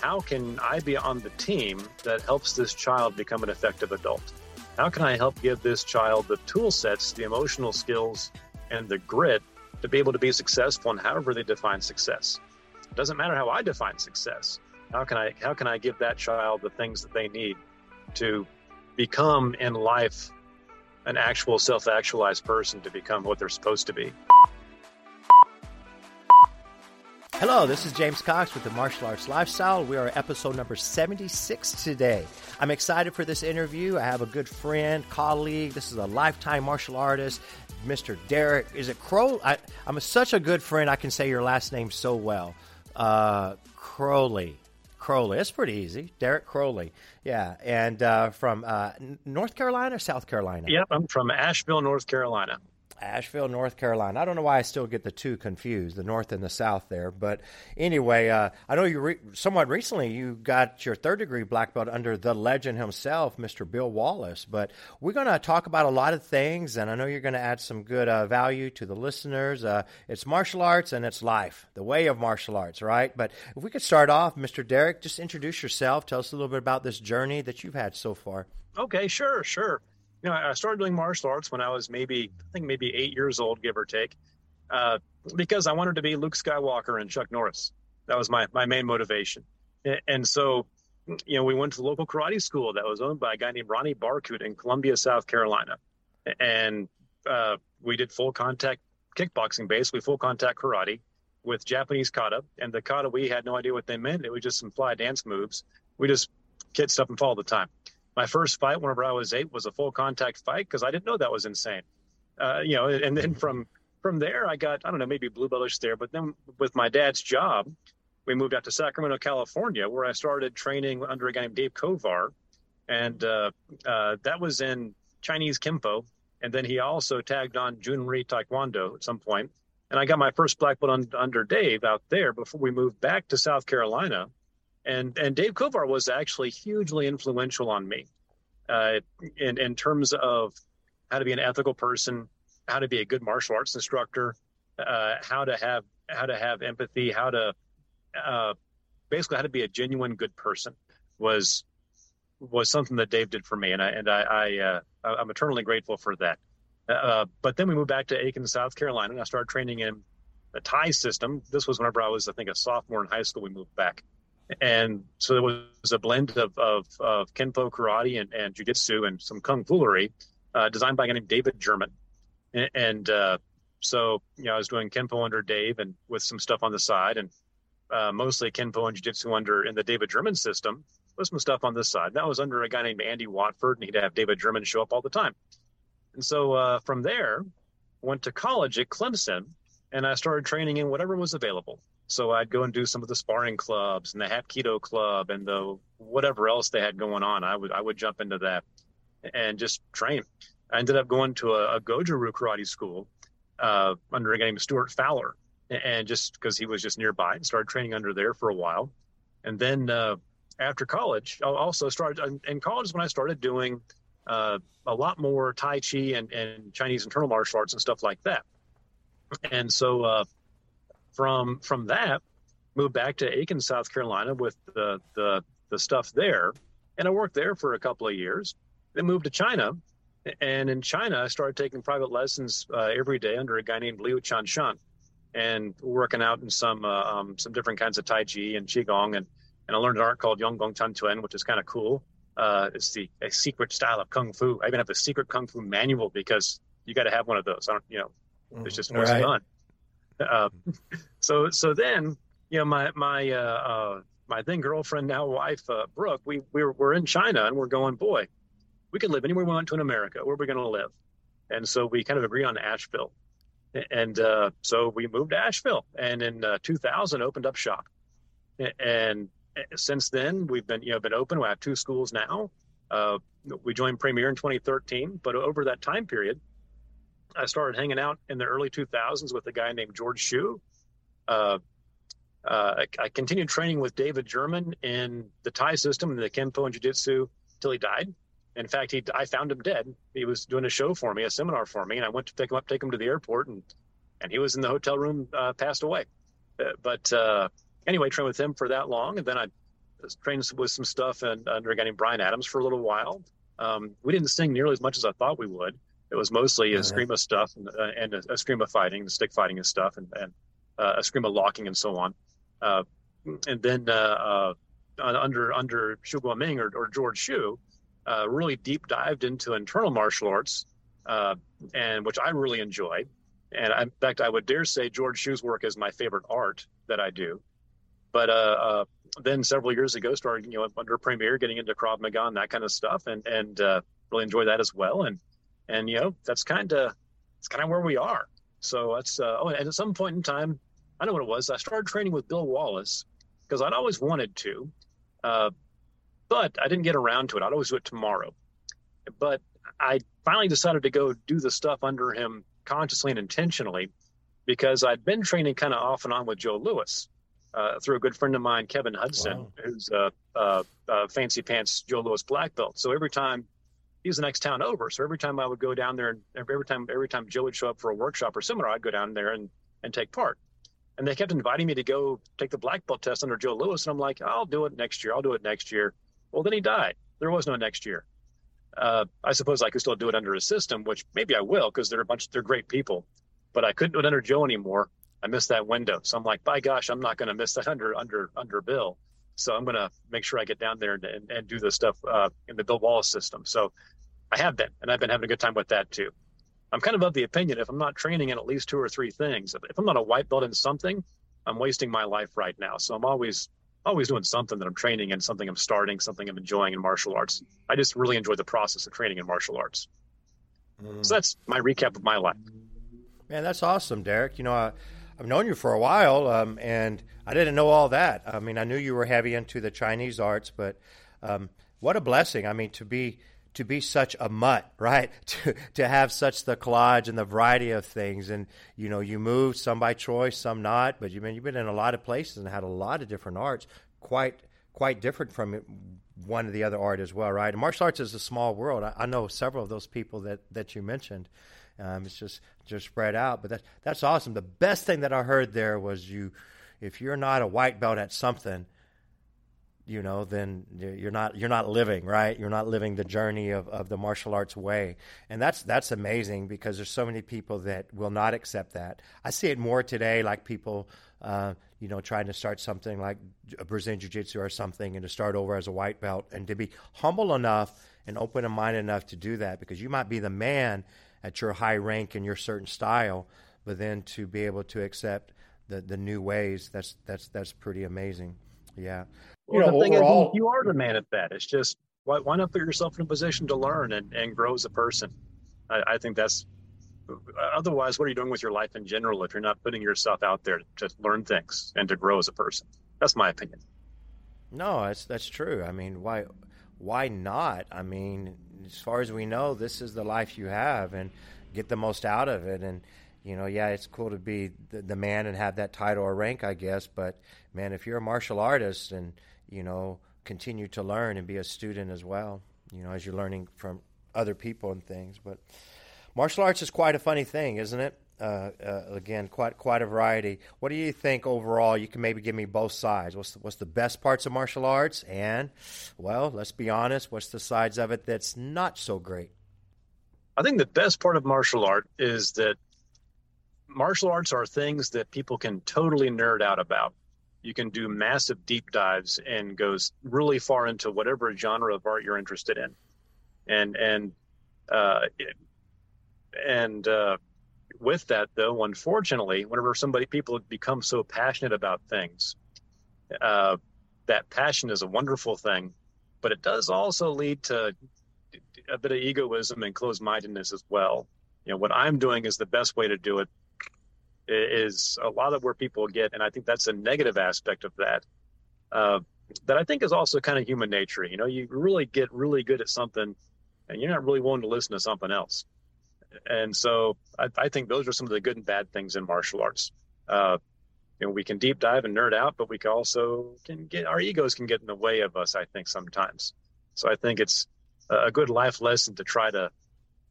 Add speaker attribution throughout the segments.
Speaker 1: how can I be on the team that helps this child become an effective adult? How can I help give this child the tool sets, the emotional skills, and the grit to be able to be successful in however they define success? It doesn't matter how I define success. How can I how can I give that child the things that they need to become in life an actual self-actualized person to become what they're supposed to be?
Speaker 2: Hello, this is James Cox with the Martial Arts Lifestyle. We are episode number 76 today. I'm excited for this interview. I have a good friend, colleague. This is a lifetime martial artist, Mr. Derek. Is it Crow? I, am such a good friend, I can say your last name so well. Uh, Crowley. Crowley. It's pretty easy. Derek Crowley. Yeah. And uh, from uh, North Carolina, or South Carolina?
Speaker 1: Yep, I'm from Asheville, North Carolina.
Speaker 2: Asheville, North Carolina. I don't know why I still get the two confused, the North and the South there. But anyway, uh, I know you re- somewhat recently you got your third degree black belt under the legend himself, Mr. Bill Wallace. But we're going to talk about a lot of things, and I know you're going to add some good uh, value to the listeners. Uh, it's martial arts and it's life, the way of martial arts, right? But if we could start off, Mr. Derek, just introduce yourself. Tell us a little bit about this journey that you've had so far.
Speaker 1: Okay, sure, sure you know, I started doing martial arts when I was maybe, I think maybe eight years old, give or take, uh, because I wanted to be Luke Skywalker and Chuck Norris. That was my, my main motivation. And so, you know, we went to the local karate school that was owned by a guy named Ronnie Barkut in Columbia, South Carolina. And uh, we did full contact kickboxing, basically full contact karate with Japanese kata. And the kata, we had no idea what they meant. It was just some fly dance moves. We just kid stuff and fall all the time my first fight whenever I was eight was a full contact fight because I didn't know that was insane. Uh, you know, and then from from there I got I don't know maybe blue beltish there, but then with my dad's job, we moved out to Sacramento, California, where I started training under a guy named Dave Kovar, and uh, uh, that was in Chinese Kempo, and then he also tagged on Junri Taekwondo at some point, and I got my first black belt on, under Dave out there before we moved back to South Carolina and and Dave Kovar was actually hugely influential on me, uh, in in terms of how to be an ethical person, how to be a good martial arts instructor, uh, how to have how to have empathy, how to uh, basically how to be a genuine good person was was something that Dave did for me, and I and I, I uh, I'm eternally grateful for that. Uh, but then we moved back to Aiken, South Carolina, and I started training in the Thai system. This was whenever I was, I think, a sophomore in high school. We moved back, and so there was a blend of of, of kenpo karate and, and jujitsu and some kung foolery, uh, designed by a guy named David German, and, and uh, so you know I was doing kenpo under Dave and with some stuff on the side, and uh, mostly kenpo and jujitsu under in the David German system with some stuff on this side. That was under a guy named Andy Watford, and he'd have David German show up all the time. And so uh, from there, went to college at Clemson, and I started training in whatever was available. So I'd go and do some of the sparring clubs and the Hapkido club and the whatever else they had going on. I would I would jump into that and just train. I ended up going to a, a Goju-Ryu karate school uh, under a guy named Stuart Fowler, and just because he was just nearby, and started training under there for a while. And then uh, after college, I also started in college when I started doing uh, a lot more Tai Chi and, and Chinese internal martial arts and stuff like that. And so uh, from from that, moved back to Aiken, South Carolina, with the the the stuff there, and I worked there for a couple of years. Then moved to China, and in China, I started taking private lessons uh, every day under a guy named Liu Chanshan, and working out in some uh, um, some different kinds of Tai Chi and Qigong, and and I learned an art called Yonggong Tan Tuen, which is kind of cool. Uh, it's the a secret style of kung fu. I even have a secret kung fu manual because you got to have one of those. I don't, you know, it's just more right. fun. Uh, so so then you know my my uh, uh, my then girlfriend now wife uh, Brooke we we were, we're in China and we're going boy we could live anywhere we want to in America. Where are we going to live? And so we kind of agreed on Asheville. And uh, so we moved to Asheville and in uh, 2000 opened up shop. And since then we've been you know been open. We have two schools now. We joined Premier in 2013 but over that time period I started hanging out in the early 2000s with a guy named George Xu. Uh, uh, I, I, continued training with David German in the Thai system and the Kenpo and Jiu Jitsu till he died. In fact, he I found him dead. He was doing a show for me, a seminar for me, and I went to pick him up, take him to the airport, and and he was in the hotel room, uh, passed away. Uh, but uh, anyway, trained with him for that long, and then I trained with some stuff and under a guy named Brian Adams for a little while. Um, we didn't sing nearly as much as I thought we would. It was mostly a scream of stuff and, uh, and a, eskrima fighting, the stick fighting and stuff, and, and uh, of locking and so on. Uh, and then uh, uh, under under Xu Guoming or, or George Xu, uh, really deep dived into internal martial arts, uh, and which I really enjoy. And I, in fact, I would dare say George Xu's work is my favorite art that I do. But uh, uh, then several years ago, started you know under Premier, getting into Krav Maga and that kind of stuff, and and uh, really enjoy that as well. And and you know that's kind of it's kind of where we are. So that's uh, oh, and at some point in time, I know what it was. I started training with Bill Wallace because I'd always wanted to, uh, but I didn't get around to it. I'd always do it tomorrow. But I finally decided to go do the stuff under him consciously and intentionally because I'd been training kind of off and on with Joe Lewis. uh, through a good friend of mine, Kevin Hudson, wow. who's a, a, a, fancy pants Joe Lewis black belt. So every time was the next town over, so every time I would go down there, and every time every time Joe would show up for a workshop or seminar, I'd go down there and and take part. And they kept inviting me to go take the black belt test under Joe Lewis, and I'm like, I'll do it next year. I'll do it next year. Well, then he died. There was no next year. Uh, I suppose I could still do it under his system, which maybe I will because they're a bunch, they're great people. But I couldn't do it under Joe anymore. I missed that window, so I'm like, by gosh, I'm not going to miss that under under under Bill. So I'm going to make sure I get down there and, and, and do the stuff uh, in the Bill Wallace system. So I have been, and I've been having a good time with that too. I'm kind of of the opinion if I'm not training in at least two or three things, if I'm not a white belt in something, I'm wasting my life right now. So I'm always always doing something that I'm training in, something I'm starting, something I'm enjoying in martial arts. I just really enjoy the process of training in martial arts. Mm. So that's my recap of my life.
Speaker 2: Man, that's awesome, Derek. You know, I, have known you for a while, um, and I didn't know all that. I mean, I knew you were heavy into the Chinese arts, but um, what a blessing! I mean, to be to be such a mutt, right? To to have such the collage and the variety of things, and you know, you moved some by choice, some not, but you mean you've been in a lot of places and had a lot of different arts, quite quite different from one of the other art as well, right? And martial arts is a small world. I, I know several of those people that that you mentioned. Um, it's just just spread out, but that's that's awesome. The best thing that I heard there was you, if you're not a white belt at something you know, then you're not you're not living right. You're not living the journey of, of the martial arts way, and that's that's amazing because there's so many people that will not accept that. I see it more today, like people, uh, you know, trying to start something like Brazilian Jiu Jitsu or something, and to start over as a white belt, and to be humble enough and open minded enough to do that, because you might be the man at your high rank and your certain style, but then to be able to accept the the new ways, that's that's that's pretty amazing. Yeah
Speaker 1: you know, the thing overall, is, you are the man at that. It's just why, why not put yourself in a position to learn and, and grow as a person? I, I think that's otherwise, what are you doing with your life in general if you're not putting yourself out there to learn things and to grow as a person? That's my opinion.
Speaker 2: No, that's that's true. I mean, why why not? I mean, as far as we know, this is the life you have, and get the most out of it. And you know, yeah, it's cool to be the, the man and have that title or rank, I guess. But man, if you're a martial artist and you know, continue to learn and be a student as well, you know, as you're learning from other people and things. But martial arts is quite a funny thing, isn't it? Uh, uh, again, quite quite a variety. What do you think overall? You can maybe give me both sides. What's the, what's the best parts of martial arts, and well, let's be honest, what's the sides of it that's not so great?
Speaker 1: I think the best part of martial art is that martial arts are things that people can totally nerd out about you can do massive deep dives and goes really far into whatever genre of art you're interested in and and uh, and uh, with that though unfortunately whenever somebody people become so passionate about things uh, that passion is a wonderful thing but it does also lead to a bit of egoism and closed-mindedness as well you know what i'm doing is the best way to do it is a lot of where people get, and I think that's a negative aspect of that. Uh, that I think is also kind of human nature. You know, you really get really good at something, and you're not really willing to listen to something else. And so I, I think those are some of the good and bad things in martial arts. Uh, you know, we can deep dive and nerd out, but we can also can get our egos can get in the way of us. I think sometimes. So I think it's a good life lesson to try to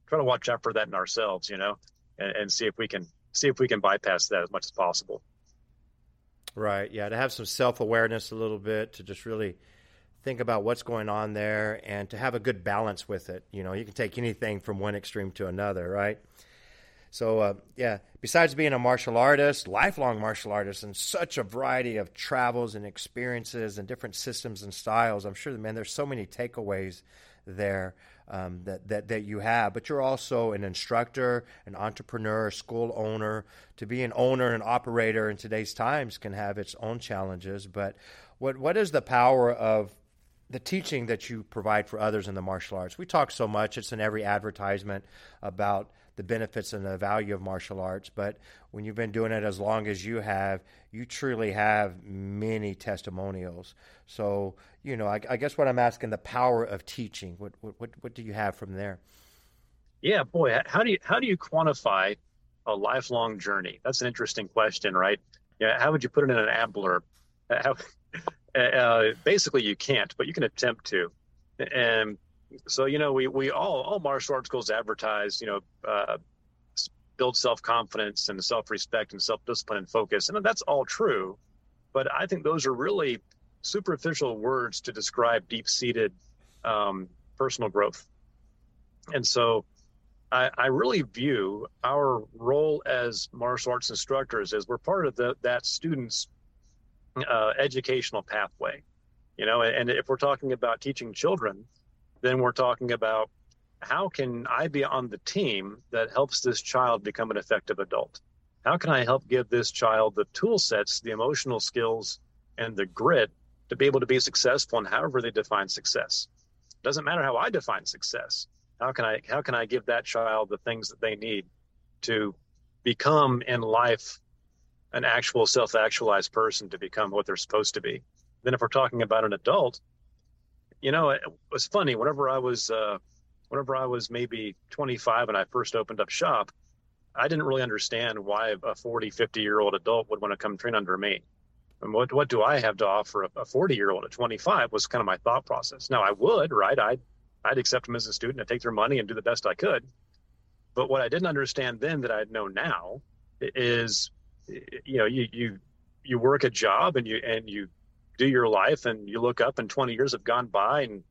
Speaker 1: try to watch out for that in ourselves. You know, and, and see if we can see if we can bypass that as much as possible.
Speaker 2: Right. Yeah. To have some self awareness a little bit, to just really think about what's going on there, and to have a good balance with it. You know, you can take anything from one extreme to another, right? So, uh, yeah, besides being a martial artist, lifelong martial artist, and such a variety of travels and experiences and different systems and styles, I'm sure, man, there's so many takeaways there um, that, that, that you have. But you're also an instructor, an entrepreneur, a school owner. To be an owner and operator in today's times can have its own challenges. But what, what is the power of the teaching that you provide for others in the martial arts? We talk so much, it's in every advertisement about the benefits and the value of martial arts. But when you've been doing it as long as you have, you truly have many testimonials. So, you know, I, I guess what I'm asking the power of teaching. What, what what do you have from there?
Speaker 1: Yeah, boy, how do you how do you quantify a lifelong journey? That's an interesting question, right? Yeah, how would you put it in an ad blurb? Uh, how, uh, basically, you can't, but you can attempt to. And so you know we we all all martial arts schools advertise you know uh, build self confidence and self respect and self discipline and focus and that's all true, but I think those are really superficial words to describe deep seated um, personal growth, and so. I, I, really view our role as martial arts instructors as we're part of the, that student's uh, educational pathway. You know, and if we're talking about teaching children, then we're talking about how can I be on the team that helps this child become an effective adult? How can I help give this child the tool sets, the emotional skills, and the grit to be able to be successful in however they define success? It Doesn't matter how I define success. How can I how can I give that child the things that they need to become in life an actual self-actualized person to become what they're supposed to be? Then if we're talking about an adult, you know, it was funny. Whenever I was, uh, whenever I was maybe 25 and I first opened up shop, I didn't really understand why a 40, 50 year old adult would want to come train under me. And what what do I have to offer a 40 year old at 25 was kind of my thought process. Now I would, right? I'd I'd accept them as a student and take their money and do the best I could. But what I didn't understand then that I know now is, you know, you you you work a job and you and you do your life and you look up and 20 years have gone by and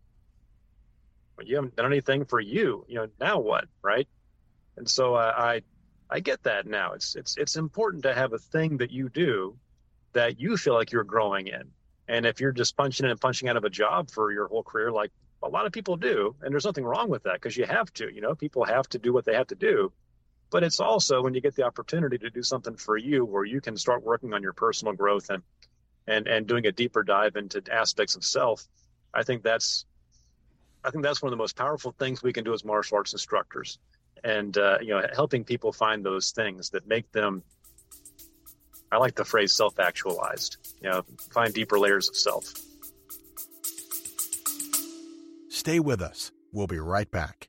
Speaker 1: you haven't done anything for you you know now what right? And so uh, i i get that now. It's it's it's important to have a thing that you do that you feel like you're growing in. And if you're just punching in and punching out of a job for your whole career like a lot of people do and there's nothing wrong with that because you have to you know people have to do what they have to do but it's also when you get the opportunity to do something for you where you can start working on your personal growth and and and doing a deeper dive into aspects of self i think that's i think that's one of the most powerful things we can do as martial arts instructors. And uh, you know helping people find those things that make them i like the phrase self-actualized you know find deeper layers of self.
Speaker 3: Stay with us. We'll be right back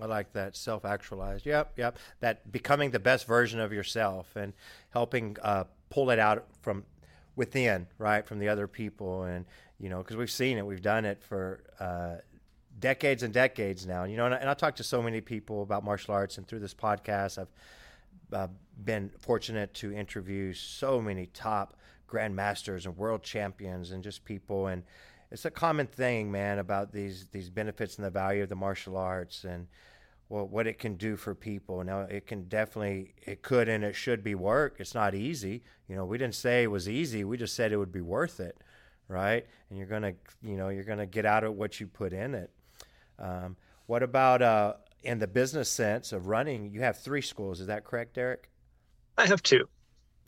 Speaker 2: I like that self actualized. Yep, yep. That becoming the best version of yourself and helping uh, pull it out from within, right, from the other people. And, you know, because we've seen it, we've done it for uh, decades and decades now. You know, and I, and I to so many people about martial arts, and through this podcast, I've uh, been fortunate to interview so many top grandmasters and world champions and just people and it's a common thing, man, about these these benefits and the value of the martial arts and well, what it can do for people. Now, it can definitely, it could and it should be work. It's not easy. You know, we didn't say it was easy. We just said it would be worth it, right? And you're gonna, you know, you're gonna get out of what you put in it. Um, what about uh, in the business sense of running? You have three schools. Is that correct, Derek?
Speaker 1: I have two.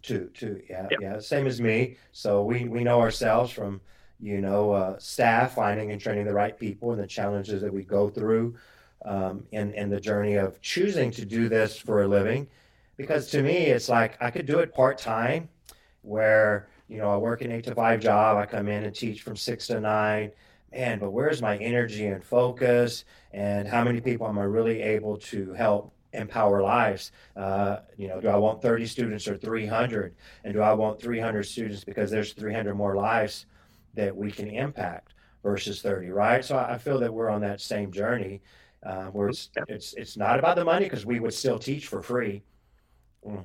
Speaker 2: Two, two. Yeah, yep. yeah. Same as me. So we we know ourselves from you know, uh, staff, finding and training the right people, and the challenges that we go through, um, and and the journey of choosing to do this for a living, because to me, it's like I could do it part time, where you know I work an eight to five job. I come in and teach from six to nine. Man, but where's my energy and focus? And how many people am I really able to help empower lives. Uh, you know, do I want 30 students or 300? And do I want 300 students because there's 300 more lives that we can impact versus 30, right? So I feel that we're on that same journey uh, where it's, it's, it's not about the money because we would still teach for free. we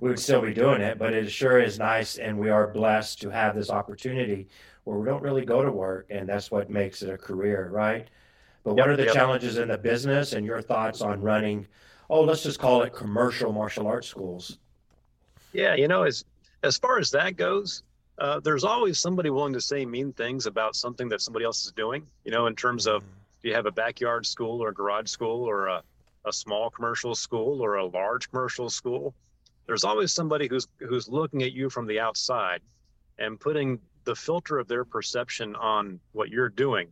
Speaker 2: would still be doing it, but it sure is nice. And we are blessed to have this opportunity where we don't really go to work. And that's what makes it a career, right? But what are the challenges in the business and your thoughts on running oh, let's just call it commercial martial arts schools.
Speaker 1: Yeah, you know, as as far as that goes, uh, there's always somebody willing to say mean things about something that somebody else is doing. You know, in terms of do you have a backyard school or a garage school or a, a small commercial school or a large commercial school? There's always somebody who's who's looking at you from the outside and putting the filter of their perception on what you're doing.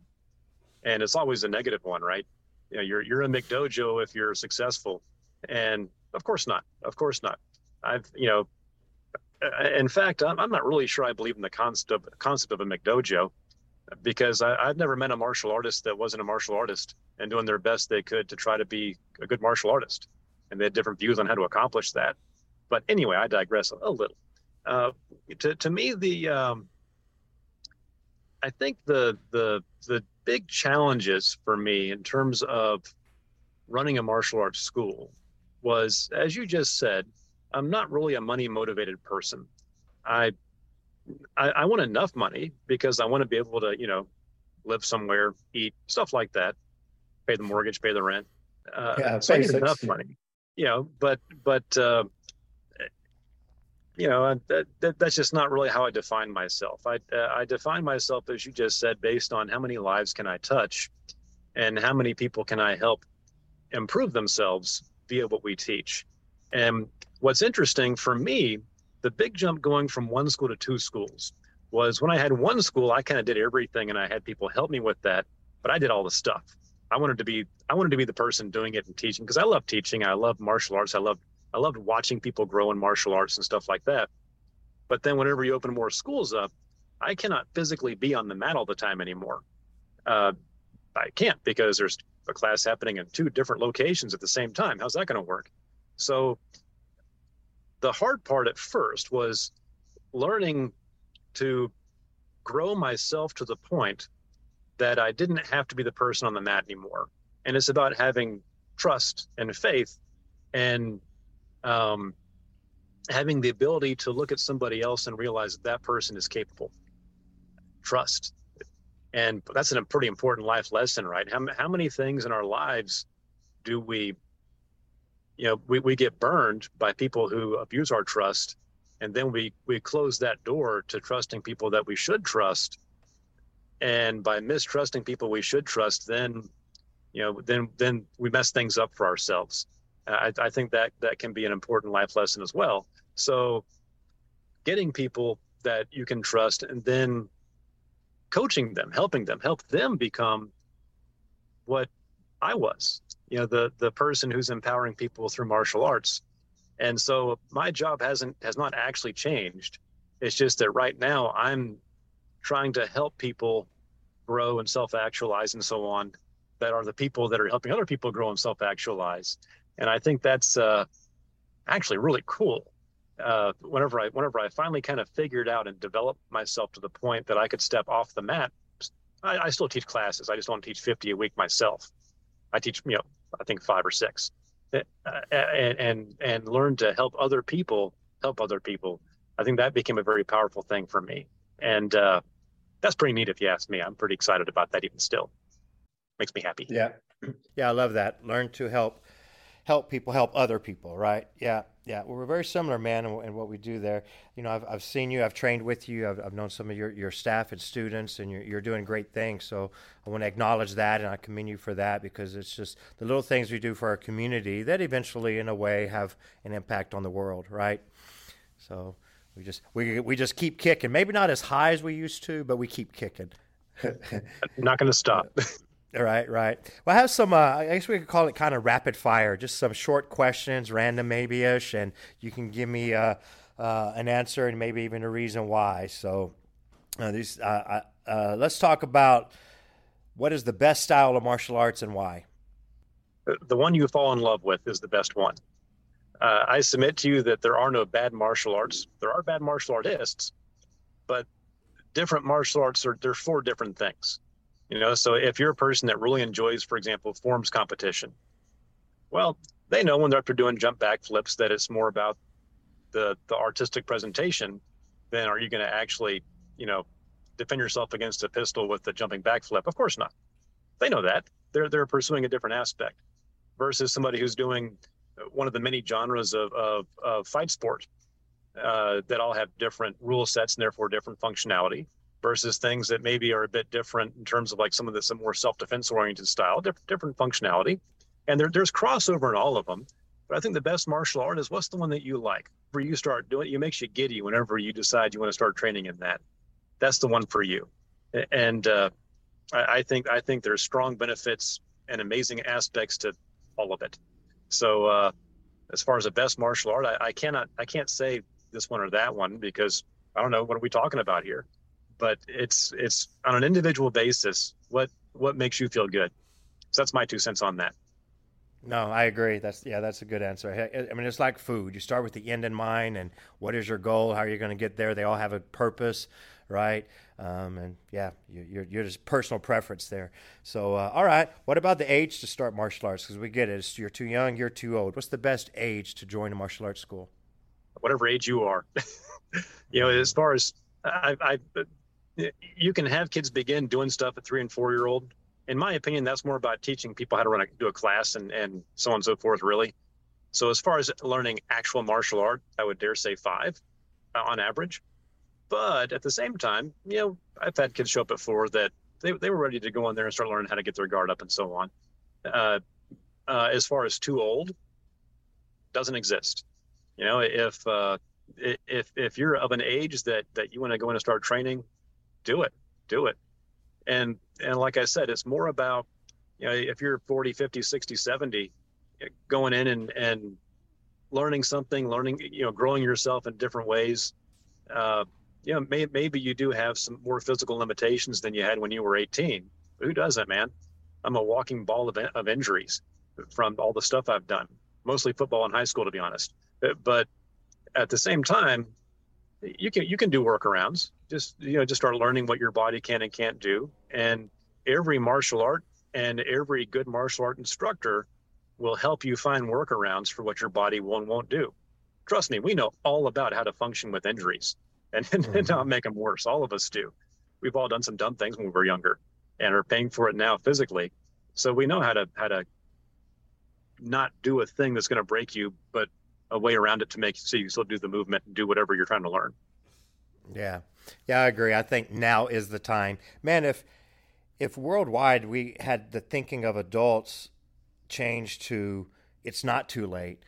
Speaker 1: And it's always a negative one, right? You know, you're you're a McDojo if you're successful. And of course not. Of course not. I've, you know, in fact, I'm, I'm not really sure I believe in the concept of, concept of a McDojo because I, have never met a martial artist that wasn't a martial artist and doing their best they could to try to be a good martial artist. And they had different views on how to accomplish that. But anyway, I digress a, a little. Uh, to, to me, the um, I think the the the big challenges for me in terms of running a martial arts school was, as you just said, I'm not really a money motivated person. I, I, I want enough money because I want to be able to, you know, live somewhere, eat, stuff like that, pay the mortgage, pay the rent. Uh, yeah, so I need enough money, you know, but, but, uh, you know, that, that, that's just not really how I define myself. I, uh, I define myself, as you just said, based on how many lives can I touch and how many people can I help improve themselves via what we teach. And what's interesting for me, the big jump going from one school to two schools was when I had one school, I kind of did everything and I had people help me with that, but I did all the stuff. I wanted to be I wanted to be the person doing it and teaching because I love teaching. I love martial arts. I love I loved watching people grow in martial arts and stuff like that. But then whenever you open more schools up, I cannot physically be on the mat all the time anymore. Uh, I can't because there's a class happening in two different locations at the same time. How's that going to work? So the hard part at first was learning to grow myself to the point that I didn't have to be the person on the mat anymore. And it's about having trust and faith and um, having the ability to look at somebody else and realize that that person is capable. Trust. And that's a pretty important life lesson, right? How, how many things in our lives do we, you know, we, we get burned by people who abuse our trust. And then we, we close that door to trusting people that we should trust. And by mistrusting people we should trust, then, you know, then, then we mess things up for ourselves. I, I think that that can be an important life lesson as well. So, getting people that you can trust and then coaching them, helping them, help them become what I was. You know, the the person who's empowering people through martial arts. And so my job hasn't has not actually changed. It's just that right now I'm trying to help people grow and self-actualize and so on that are the people that are helping other people grow and self-actualize and I think that's uh, actually really cool. Uh, whenever I whenever I finally kind of figured out and developed myself to the point that I could step off the mat, I, I still teach classes. I just don't teach 50 a week myself. I teach, you know, I think five or six, uh, and and and learn to help other people help other people. I think that became a very powerful thing for me, and uh, that's pretty neat if you ask me. I'm pretty excited about that even still. Makes me happy.
Speaker 2: Yeah, yeah, I love that. Learn to help help people help other people, right? Yeah, yeah. Well, we're very similar, man, in, in, what we do there. You know, I've, I've seen you, I've trained with you, I've, I've known some of your, your staff and students, and you're, you're doing great things. So I want to acknowledge that, and I commend you for that because it's just the little things we do for our community that eventually, in a way, have an impact on the world, right? So we just we we just keep kicking. Maybe not as high as we used to, but we keep kicking.
Speaker 1: not going to stop.
Speaker 2: Right, right. Well, I have some. Uh, I guess we could call it kind of rapid fire, just some short questions, random maybe ish, and you can give me uh, uh, an answer and maybe even a reason why. So, uh, these. Uh, uh, let's talk about what is the best style of martial arts and why.
Speaker 1: The one you fall in love with is the best one. I submit to you that there are no bad martial arts. There are bad martial artists, but different martial arts are they're four different things you know, so if you're a person that really enjoys, for example, forms competition, well, they know when they're up doing jump back flips that it's more about the the artistic presentation than are you going to actually, you know, defend yourself against a pistol with the jumping back flip? Of course not. They know that. They're they're pursuing a different aspect versus somebody who's doing one of the many genres of of, of fight sport uh, that all have different rule sets and therefore different functionality versus things that maybe are a bit different in terms of like some of the more self-defense oriented style, different, different functionality. And there, there's crossover in all of them. But I think the best martial art is what's the one that you like. Where you start doing it, it makes you giddy whenever you decide you want to start training in that. That's the one for you. And uh, I, I think I think there's strong benefits and amazing aspects to all of it. So uh, as far as the best martial art, I, I cannot I can't say this one or that one because I don't know what are we talking about here but it's it's on an individual basis what what makes you feel good? So that's my two cents on that.
Speaker 2: No i agree. That's yeah that's a good answer. I mean it's like food. You start with the end in mind and what is your goal? How are you going to get there? They all have a purpose right? Um, and yeah you're, you're just personal preference there. So uh, all right. What about the age to start martial arts? Because we get it. It's, you're too young you're too old. What's the best age to join a martial arts school?
Speaker 1: Whatever age you are. You know as far as I, I you can have kids begin doing stuff at three and four year old. In my opinion, that's more about teaching people how to run a, do a class and, and so on and so forth, really. So as far as learning actual martial art, I would dare say five uh, on average. But at the same time, you know, I've had kids show up at four that they, they were ready to go in there and start learning how to get their guard up and so on. Uh, uh, as far as too old, doesn't exist. You know, if uh, if if you're of an age that that you want to go in and start training, do it, do it. And, and like I said, it's more about, you know, if you're 40, 50, 60, 70, going in and, and learning something, learning, you know, growing yourself in different ways. Uh, you know, may, maybe you do have some more physical limitations than you had when you were 18. Who doesn't, man? I'm a walking ball of, of injuries from all the stuff I've done, mostly football in high school, to be honest. But at the same time, you can you can do workarounds. Just you know, just start learning what your body can and can't do. And every martial art and every good martial art instructor will help you find workarounds for what your body will and won't do. Trust me, we know all about how to function with injuries and, mm-hmm. and not make them worse. All of us do. We've all done some dumb things when we were younger and are paying for it now physically. So we know how to how to not do a thing that's going to break you, but a way around it to make so you still do the movement and do whatever you're trying to learn.
Speaker 2: Yeah, yeah, I agree. I think now is the time, man. If if worldwide we had the thinking of adults change to it's not too late.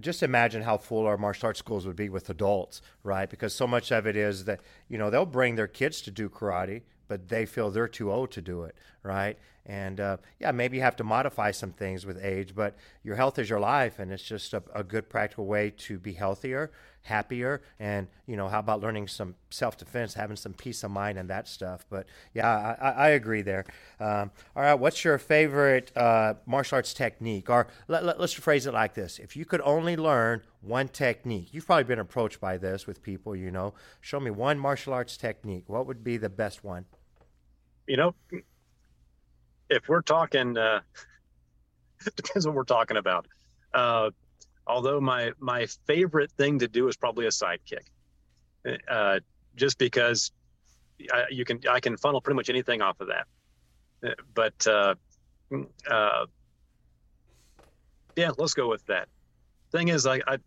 Speaker 2: Just imagine how full our martial arts schools would be with adults, right? Because so much of it is that you know they'll bring their kids to do karate, but they feel they're too old to do it, right? And uh, yeah, maybe you have to modify some things with age, but your health is your life, and it's just a, a good practical way to be healthier, happier, and you know, how about learning some self defense, having some peace of mind and that stuff. But yeah, I, I agree there. Um, all right, what's your favorite uh, martial arts technique? Or let, let, let's phrase it like this: If you could only learn one technique, you've probably been approached by this with people, you know. Show me one martial arts technique. What would be the best one?
Speaker 1: you know, if we're talking, uh, depends what we're talking about. Uh, although my my favorite thing to do is probably a sidekick, uh, just because I, you can I can funnel pretty much anything off of that. Uh, but uh, uh, yeah, let's go with that. Thing is, I, I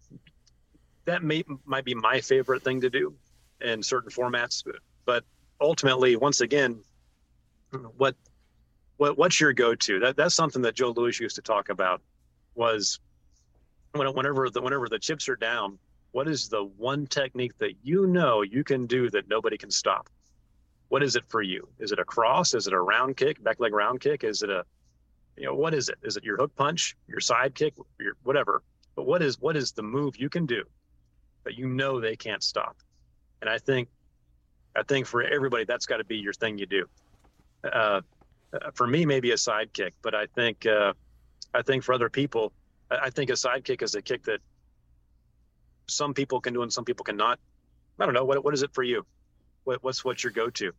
Speaker 1: that may might be my favorite thing to do in certain formats, but ultimately, once again, what what what's your go-to? That that's something that Joe Lewis used to talk about. Was whenever the whenever the chips are down, what is the one technique that you know you can do that nobody can stop? what is it for you? Is it a cross? Is it a round kick, back leg round kick? Is it a, you know, what is it? Is it your hook punch, your side kick, your whatever? But what is what is the move you can do that you know they can't stop? And I think, I think for everybody, that's got to be your thing you do. Uh, for me, maybe a side kick, but I think, uh, I think for other people, I think a side kick is a kick that some people can do and some people cannot. I don't know. What what is it for you? What, what's what's your go to?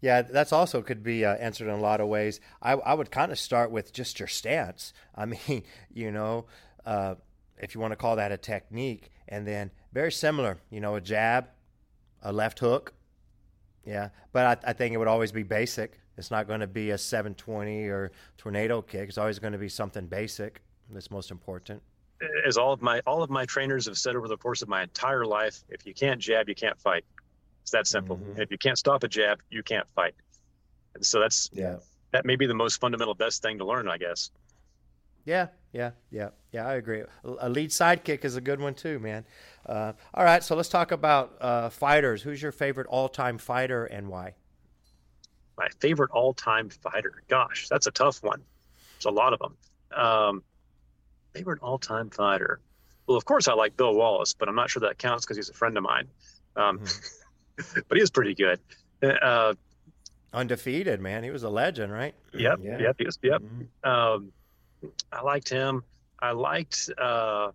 Speaker 2: Yeah, that's also could be uh, answered in a lot of ways. I, I would kind of start with just your stance. I mean, you know, uh, if you want to call that a technique, and then very similar, you know, a jab, a left hook. Yeah, but I, I think it would always be basic. It's not going to be a 720 or tornado kick. It's always going to be something basic that's most important.
Speaker 1: As all of my all of my trainers have said over the course of my entire life, if you can't jab, you can't fight. It's that simple. Mm-hmm. If you can't stop a jab, you can't fight. And so that's yeah. That may be the most fundamental best thing to learn, I guess.
Speaker 2: Yeah, yeah, yeah, yeah. I agree. A lead sidekick is a good one too, man. Uh, all right, so let's talk about uh, fighters. Who's your favorite all-time fighter and why?
Speaker 1: My favorite all-time fighter. Gosh, that's a tough one. There's a lot of them. Um, favorite all-time fighter. Well, of course, I like Bill Wallace, but I'm not sure that counts because he's a friend of mine. Um, mm-hmm. but he was pretty good. Uh,
Speaker 2: Undefeated, man. He was a legend, right?
Speaker 1: Yep, yeah. yep, was, yep. Mm-hmm. Um, I liked him. I liked uh,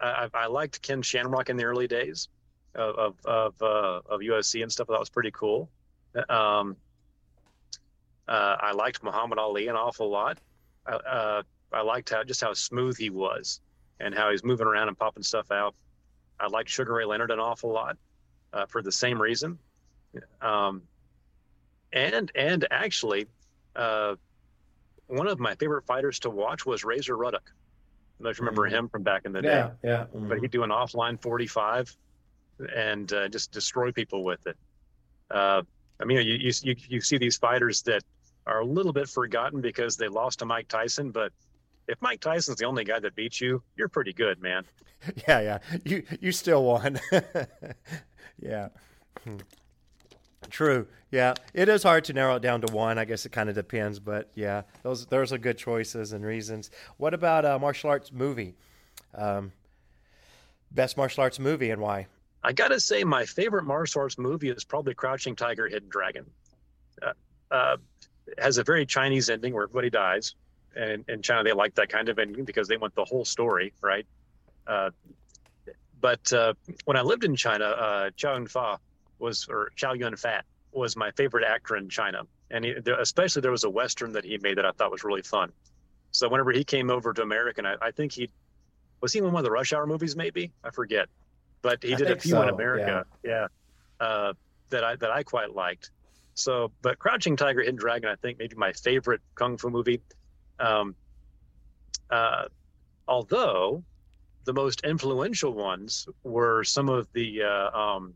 Speaker 1: I, I, liked Ken Shamrock in the early days of of of, uh, of UFC and stuff. That was pretty cool. Um, uh, I liked Muhammad Ali an awful lot. I, uh, I liked how just how smooth he was and how he's moving around and popping stuff out. I liked Sugar Ray Leonard an awful lot uh, for the same reason. Um, and and actually, uh, one of my favorite fighters to watch was Razor Ruddock. I don't know if you remember mm-hmm. him from back in the
Speaker 2: day.
Speaker 1: Yeah,
Speaker 2: yeah. Mm-hmm.
Speaker 1: But he'd do an offline 45 and uh, just destroy people with it. I mean, you, you, you, you see these fighters that are a little bit forgotten because they lost to Mike Tyson, but if Mike Tyson's the only guy that beats you, you're pretty good, man.
Speaker 2: Yeah, yeah. You you still won. yeah. Hmm. True. Yeah, it is hard to narrow it down to one. I guess it kind of depends, but yeah, those those are good choices and reasons. What about a martial arts movie? Um, best martial arts movie and why?
Speaker 1: I gotta say, my favorite martial arts movie is probably Crouching Tiger, Hidden Dragon. Uh, uh, has a very Chinese ending where everybody dies, and in China they like that kind of ending because they want the whole story, right? Uh, but uh, when I lived in China, uh, Chow Yun Fat was, or Chow Yun Fat was my favorite actor in China, and he, especially there was a western that he made that I thought was really fun. So whenever he came over to America, and I, I think he was he in one of the Rush Hour movies, maybe I forget, but he did a few so, in America, yeah, yeah uh, that I that I quite liked. So, but Crouching Tiger, Hidden Dragon, I think maybe my favorite kung fu movie. Um, uh, although the most influential ones were some of the uh, um,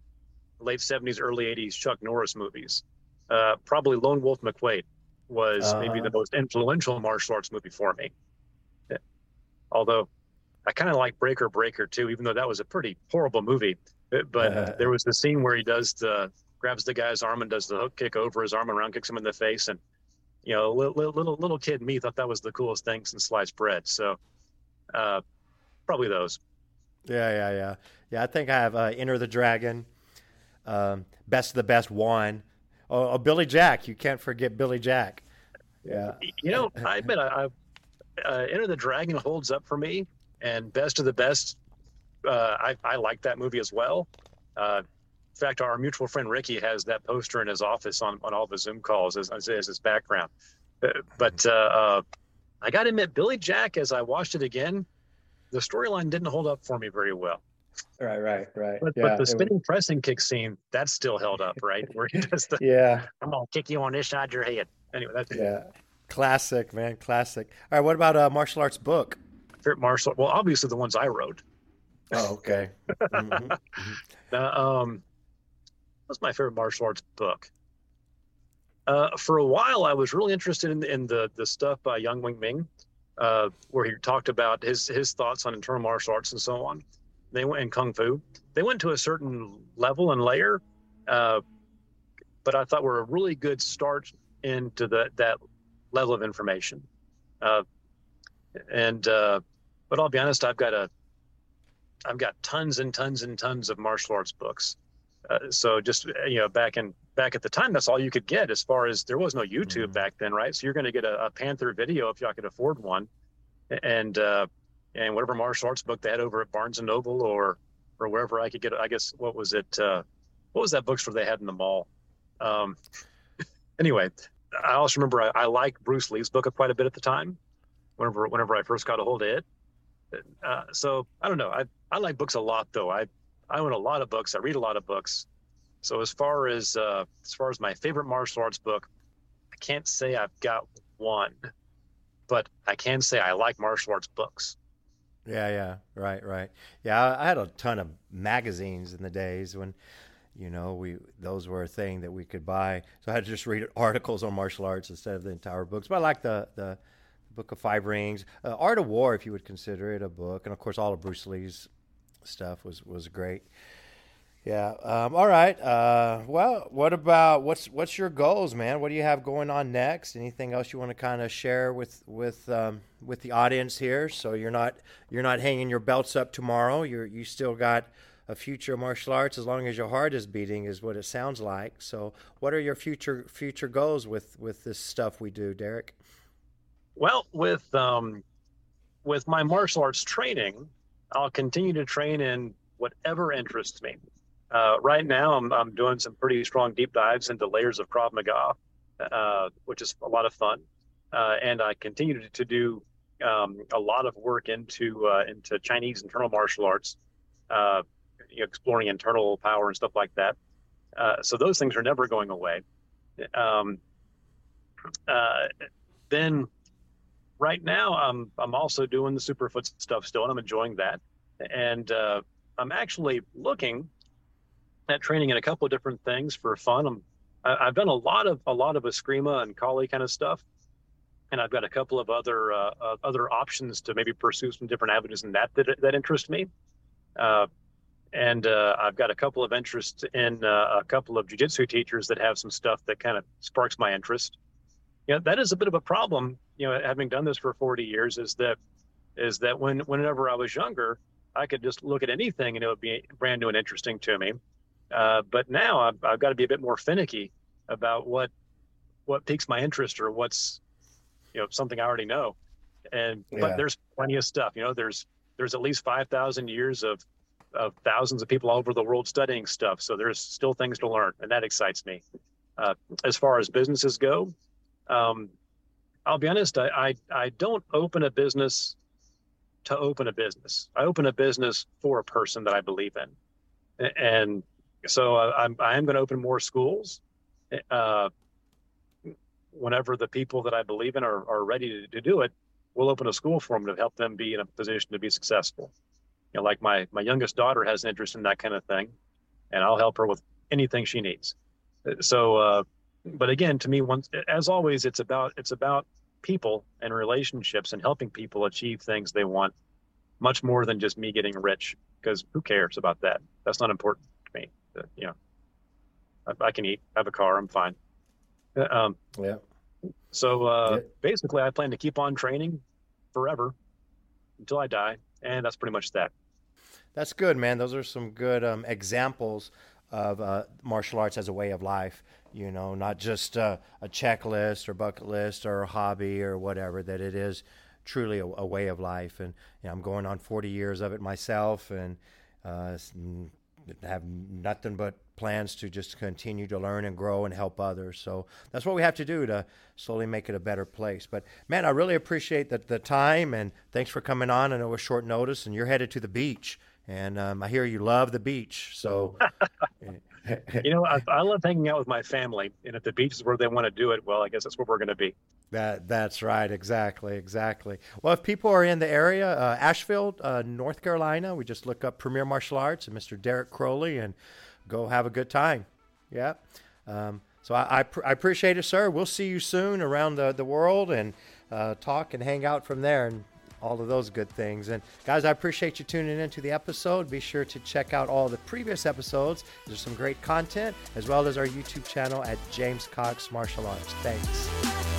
Speaker 1: late 70s, early 80s Chuck Norris movies. Uh, probably Lone Wolf McQuade was maybe the most influential martial arts movie for me. Yeah. Although I kind of like Breaker Breaker too, even though that was a pretty horrible movie. But uh, there was the scene where he does the grabs the guy's arm and does the hook kick over his arm and round kicks him in the face, and you know, little little, little kid me thought that was the coolest thing since sliced bread. So, uh, probably those.
Speaker 2: Yeah, yeah, yeah, yeah. I think I have uh, Enter the Dragon, um, Best of the Best one. Oh, oh, Billy Jack. You can't forget Billy Jack. Yeah.
Speaker 1: You know, I admit I, I uh, Enter the Dragon holds up for me, and Best of the Best. Uh, I I like that movie as well. Uh, in fact, our mutual friend Ricky has that poster in his office on, on all the Zoom calls as, as, as his background. Uh, but uh, uh, I got to admit, Billy Jack, as I watched it again, the storyline didn't hold up for me very well.
Speaker 2: Right, right, right.
Speaker 1: But, yeah, but the spinning was... pressing kick scene, that still held up, right? Where he does the,
Speaker 2: yeah,
Speaker 1: I'm gonna kick you on this side of your head. Anyway, that's
Speaker 2: yeah, classic, man, classic. All right, what about a martial arts book?
Speaker 1: Favorite martial? Well, obviously the ones I wrote.
Speaker 2: Oh, okay. mm-hmm.
Speaker 1: uh, um, What's my favorite martial arts book? Uh, for a while, I was really interested in, in the the stuff by Yang Jwing-Ming, uh, where he talked about his his thoughts on internal martial arts and so on. They went in kung fu. They went to a certain level and layer, uh, but I thought were a really good start into the, that level of information. Uh, and uh, but I'll be honest, I've got a I've got tons and tons and tons of martial arts books. Uh, so just you know, back in back at the time, that's all you could get. As far as there was no YouTube mm-hmm. back then, right? So you're going to get a, a, Panther video if y'all could afford one, and uh, and whatever martial arts book they had over at Barnes and Noble or or wherever I could get. I guess what was it? Uh, what was that bookstore they had in the mall? Um, anyway, I also remember I, I liked Bruce Lee's book quite a bit at the time. Whenever whenever I first got a hold of it, uh, so I don't know. I I like books a lot though. I I own a lot of books. I read a lot of books. So as far as uh, as far as my favorite martial arts book, I can't say I've got one, but I can say I like martial arts books.
Speaker 2: Yeah, yeah, right, right. Yeah, I had a ton of magazines in the days when, you know, we those were a thing that we could buy. So I had to just read articles on martial arts instead of the entire books. But I like the the Book of Five Rings, uh, Art of War, if you would consider it a book, and of course all of Bruce Lee's stuff was was great. Yeah. Um, all right. Uh, well, what about what's what's your goals, man? What do you have going on next? Anything else you want to kind of share with with um, with the audience here? So you're not you're not hanging your belts up tomorrow. You're you still got a future of martial arts as long as your heart is beating, is what it sounds like. So, what are your future future goals with with this stuff we do, Derek?
Speaker 1: Well, with um, with my martial arts training, I'll continue to train in whatever interests me. Uh, right now, I'm, I'm doing some pretty strong deep dives into layers of Krav Maga, uh, which is a lot of fun. Uh, and I continue to, do um, a lot of work into uh, into Chinese internal martial arts, uh, exploring internal power and stuff like that. Uh, so those things are never going away. Um, then right now I'm I'm also doing the Superfoot stuff still, and I'm enjoying that. And uh, I'm actually looking at training in a couple of different things for fun. I'm I, have done a lot of a lot of Eskrima and Kali kind of stuff, and I've got a couple of other uh, uh, other options to maybe pursue some different avenues in that that, that interest me. Uh, and uh, I've got a couple of interests in uh, a couple of jujitsu teachers that have some stuff that kind of sparks my interest you know that is a bit of a problem you know having done this for 40 years is that is that when whenever i was younger i could just look at anything and it would be brand new and interesting to me. Uh, but now I've, I've got to be a bit more finicky about what what piques my interest or what's you know something i already know. And yeah. but there's plenty of stuff you know there's there's at least 5000 years of of thousands of people all over the world studying stuff. So there's still things to learn and that excites me. Uh, as far as businesses go um, I'll be honest, I, I, I don't open a business to open a business. I open a business for a person that I believe in. And so I, I'm, I am going to open more schools uh, whenever the people that I believe in are, are ready to, to do it. We'll open a school for them to help them be in a position to be successful. You know, like my, my youngest daughter has an interest in that kind of thing, and I'll help her with anything she needs. So, uh, but again, to me, once as always, it's about it's about people and relationships and helping people achieve things they want, much more than just me getting rich. Because who cares about that? That's not important to me. Uh, you know, I, I, can eat, have a car, I'm fine. Uh, um, yeah. So uh, yeah. basically, I plan to keep on training forever until I die, and that's pretty much that.
Speaker 2: That's good, man. Those are some good um, examples of uh, martial arts as a way of life you know, not just a, a checklist or bucket list or a hobby or whatever, that it is truly a, a way of life. And you know, I'm going on 40 years of it myself and uh, have nothing but plans to just continue to learn and grow and help others. So that's what we have to do to slowly make it a better place. But man, I really appreciate the, the time and thanks for coming on. I know it was short notice and you're headed to the beach. And um, I hear you love the beach. So
Speaker 1: you know, I, I, love hanging out with my family, and if the beach is where they want to do it, well, I guess that's where we're going to be.
Speaker 2: That that's right, exactly, exactly. Well, if people are in the area, uh, Asheville, uh, North Carolina, we just look up Premier Martial Arts and Mr. Derek Crowley, and go have a good time. Yeah. Um, so I, I, pr- I, appreciate it, sir. We'll see you soon around the, the world and uh, talk and hang out from there. And all of those good things. And guys, I appreciate you tuning into the episode. Be sure to check out all the previous episodes. There's some great content, as well as our YouTube channel at James Cox Martial Arts. Thanks.